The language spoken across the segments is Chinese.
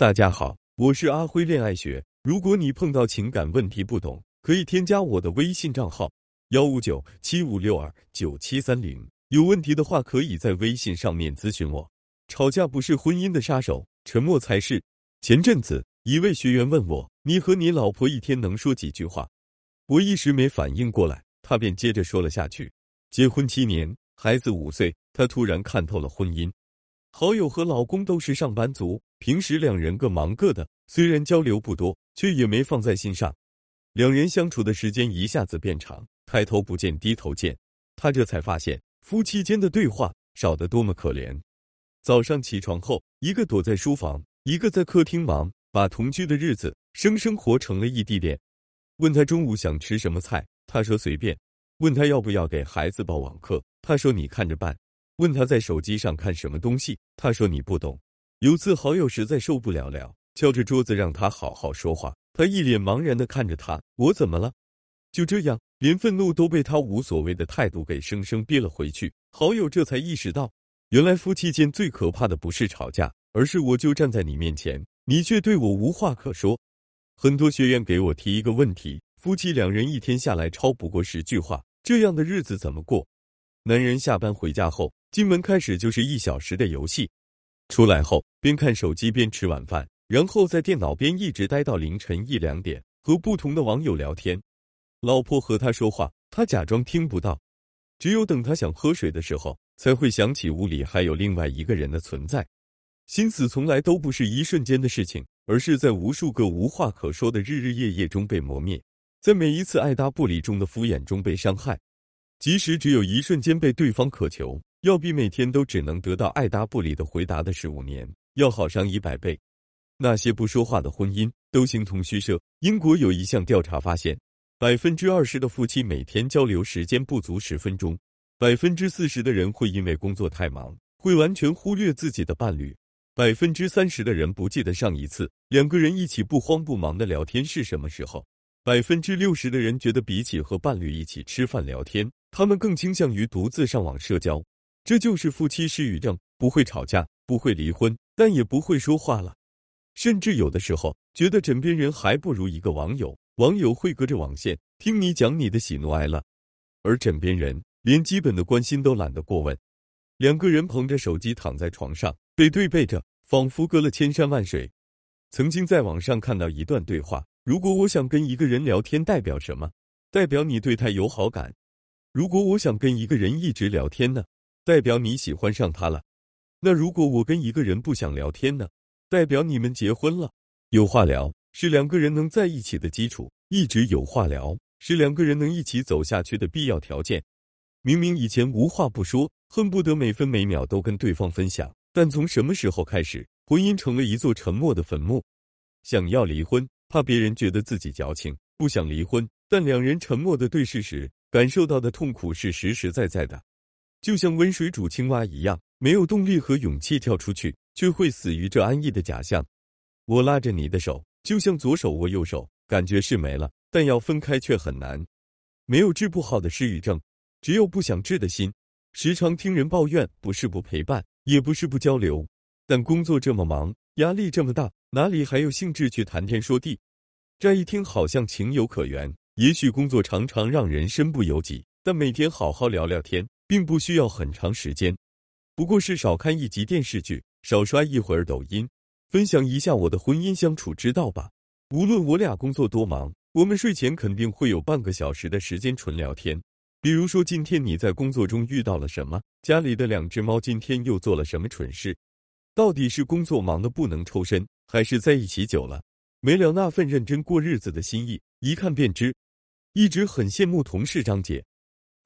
大家好，我是阿辉恋爱学。如果你碰到情感问题不懂，可以添加我的微信账号幺五九七五六二九七三零。有问题的话，可以在微信上面咨询我。吵架不是婚姻的杀手，沉默才是。前阵子，一位学员问我：“你和你老婆一天能说几句话？”我一时没反应过来，他便接着说了下去。结婚七年，孩子五岁，他突然看透了婚姻。好友和老公都是上班族，平时两人各忙各的，虽然交流不多，却也没放在心上。两人相处的时间一下子变长，抬头不见低头见，他这才发现夫妻间的对话少得多么可怜。早上起床后，一个躲在书房，一个在客厅忙，把同居的日子生生活成了异地恋。问他中午想吃什么菜，他说随便；问他要不要给孩子报网课，他说你看着办。问他在手机上看什么东西，他说你不懂。有次好友实在受不了了，敲着桌子让他好好说话，他一脸茫然的看着他，我怎么了？就这样，连愤怒都被他无所谓的态度给生生憋了回去。好友这才意识到，原来夫妻间最可怕的不是吵架，而是我就站在你面前，你却对我无话可说。很多学员给我提一个问题：夫妻两人一天下来超不过十句话，这样的日子怎么过？男人下班回家后。进门开始就是一小时的游戏，出来后边看手机边吃晚饭，然后在电脑边一直待到凌晨一两点，和不同的网友聊天。老婆和他说话，他假装听不到，只有等他想喝水的时候，才会想起屋里还有另外一个人的存在。心思从来都不是一瞬间的事情，而是在无数个无话可说的日日夜夜中被磨灭，在每一次爱答不理中的敷衍中被伤害。即使只有一瞬间被对方渴求。要比每天都只能得到爱答不理的回答的十五年要好上一百倍。那些不说话的婚姻都形同虚设。英国有一项调查发现，百分之二十的夫妻每天交流时间不足十分钟，百分之四十的人会因为工作太忙，会完全忽略自己的伴侣，百分之三十的人不记得上一次两个人一起不慌不忙的聊天是什么时候，百分之六十的人觉得比起和伴侣一起吃饭聊天，他们更倾向于独自上网社交。这就是夫妻失语症，不会吵架，不会离婚，但也不会说话了，甚至有的时候觉得枕边人还不如一个网友。网友会隔着网线听你讲你的喜怒哀乐，而枕边人连基本的关心都懒得过问。两个人捧着手机躺在床上，背对背着，仿佛隔了千山万水。曾经在网上看到一段对话：如果我想跟一个人聊天，代表什么？代表你对他有好感。如果我想跟一个人一直聊天呢？代表你喜欢上他了，那如果我跟一个人不想聊天呢？代表你们结婚了。有话聊是两个人能在一起的基础，一直有话聊是两个人能一起走下去的必要条件。明明以前无话不说，恨不得每分每秒都跟对方分享，但从什么时候开始，婚姻成了一座沉默的坟墓？想要离婚，怕别人觉得自己矫情；不想离婚，但两人沉默的对视时，感受到的痛苦是实实在在的。就像温水煮青蛙一样，没有动力和勇气跳出去，却会死于这安逸的假象。我拉着你的手，就像左手握右手，感觉是没了，但要分开却很难。没有治不好的失语症，只有不想治的心。时常听人抱怨，不是不陪伴，也不是不交流，但工作这么忙，压力这么大，哪里还有兴致去谈天说地？乍一听好像情有可原。也许工作常常让人身不由己，但每天好好聊聊天。并不需要很长时间，不过是少看一集电视剧，少刷一会儿抖音，分享一下我的婚姻相处之道吧。无论我俩工作多忙，我们睡前肯定会有半个小时的时间纯聊天。比如说，今天你在工作中遇到了什么？家里的两只猫今天又做了什么蠢事？到底是工作忙的不能抽身，还是在一起久了没了那份认真过日子的心意？一看便知。一直很羡慕同事张姐。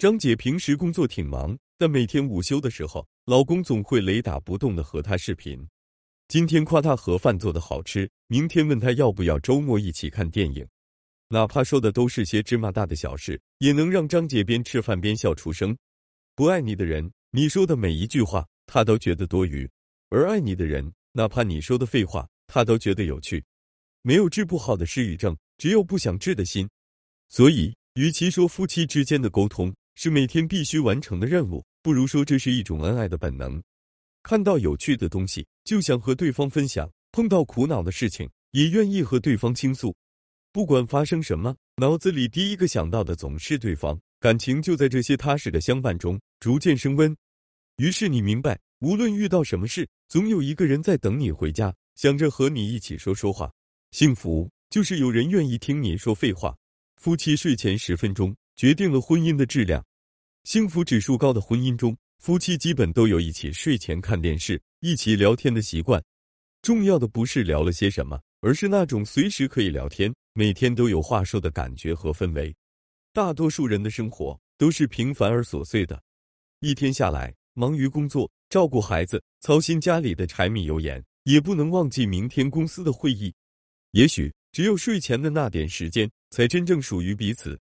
张姐平时工作挺忙，但每天午休的时候，老公总会雷打不动的和她视频。今天夸她盒饭做的好吃，明天问她要不要周末一起看电影。哪怕说的都是些芝麻大的小事，也能让张姐边吃饭边笑出声。不爱你的人，你说的每一句话，他都觉得多余；而爱你的人，哪怕你说的废话，他都觉得有趣。没有治不好的失语症，只有不想治的心。所以，与其说夫妻之间的沟通，是每天必须完成的任务，不如说这是一种恩爱的本能。看到有趣的东西就想和对方分享，碰到苦恼的事情也愿意和对方倾诉。不管发生什么，脑子里第一个想到的总是对方，感情就在这些踏实的相伴中逐渐升温。于是你明白，无论遇到什么事，总有一个人在等你回家，想着和你一起说说话。幸福就是有人愿意听你说废话。夫妻睡前十分钟决定了婚姻的质量。幸福指数高的婚姻中，夫妻基本都有一起睡前看电视、一起聊天的习惯。重要的不是聊了些什么，而是那种随时可以聊天。每天都有话说的感觉和氛围，大多数人的生活都是平凡而琐碎的，一天下来，忙于工作、照顾孩子、操心家里的柴米油盐，也不能忘记明天公司的会议。也许只有睡前的那点时间，才真正属于彼此。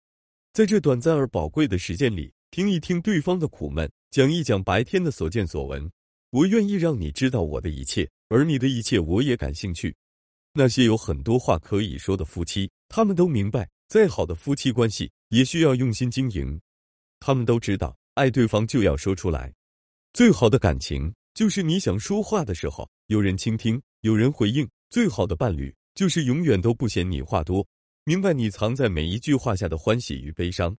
在这短暂而宝贵的时间里，听一听对方的苦闷，讲一讲白天的所见所闻。我愿意让你知道我的一切，而你的一切我也感兴趣。那些有很多话可以说的夫妻，他们都明白，再好的夫妻关系也需要用心经营。他们都知道，爱对方就要说出来。最好的感情就是你想说话的时候，有人倾听，有人回应。最好的伴侣就是永远都不嫌你话多，明白你藏在每一句话下的欢喜与悲伤。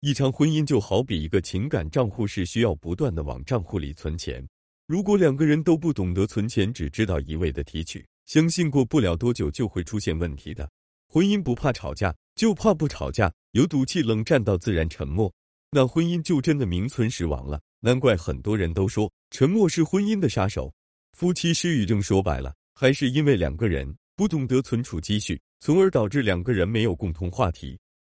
一场婚姻就好比一个情感账户，是需要不断的往账户里存钱。如果两个人都不懂得存钱，只知道一味的提取。相信过不了多久就会出现问题的。婚姻不怕吵架，就怕不吵架。有赌气、冷战到自然沉默，那婚姻就真的名存实亡了。难怪很多人都说沉默是婚姻的杀手。夫妻失语症说白了，还是因为两个人不懂得存储积蓄，从而导致两个人没有共同话题。